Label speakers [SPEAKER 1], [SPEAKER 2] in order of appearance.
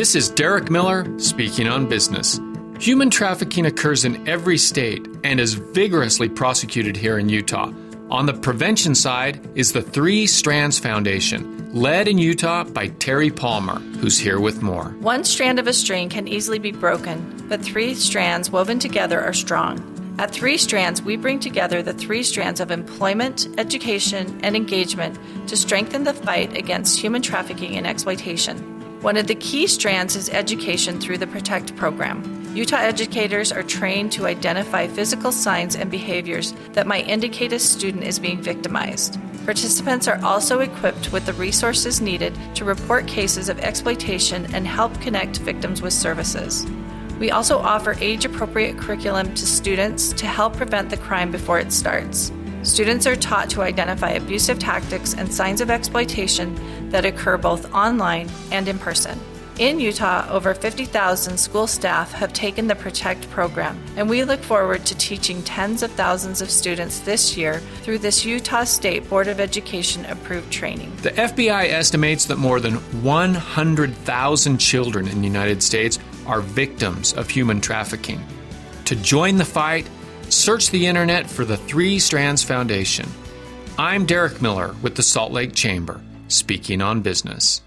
[SPEAKER 1] This is Derek Miller speaking on business. Human trafficking occurs in every state and is vigorously prosecuted here in Utah. On the prevention side is the Three Strands Foundation, led in Utah by Terry Palmer, who's here with more.
[SPEAKER 2] One strand of a string can easily be broken, but three strands woven together are strong. At Three Strands, we bring together the three strands of employment, education, and engagement to strengthen the fight against human trafficking and exploitation. One of the key strands is education through the PROTECT program. Utah educators are trained to identify physical signs and behaviors that might indicate a student is being victimized. Participants are also equipped with the resources needed to report cases of exploitation and help connect victims with services. We also offer age appropriate curriculum to students to help prevent the crime before it starts. Students are taught to identify abusive tactics and signs of exploitation that occur both online and in person. In Utah, over 50,000 school staff have taken the PROTECT program, and we look forward to teaching tens of thousands of students this year through this Utah State Board of Education approved training.
[SPEAKER 1] The FBI estimates that more than 100,000 children in the United States are victims of human trafficking. To join the fight, search the internet for the Three Strands Foundation. I'm Derek Miller with the Salt Lake Chamber, speaking on business.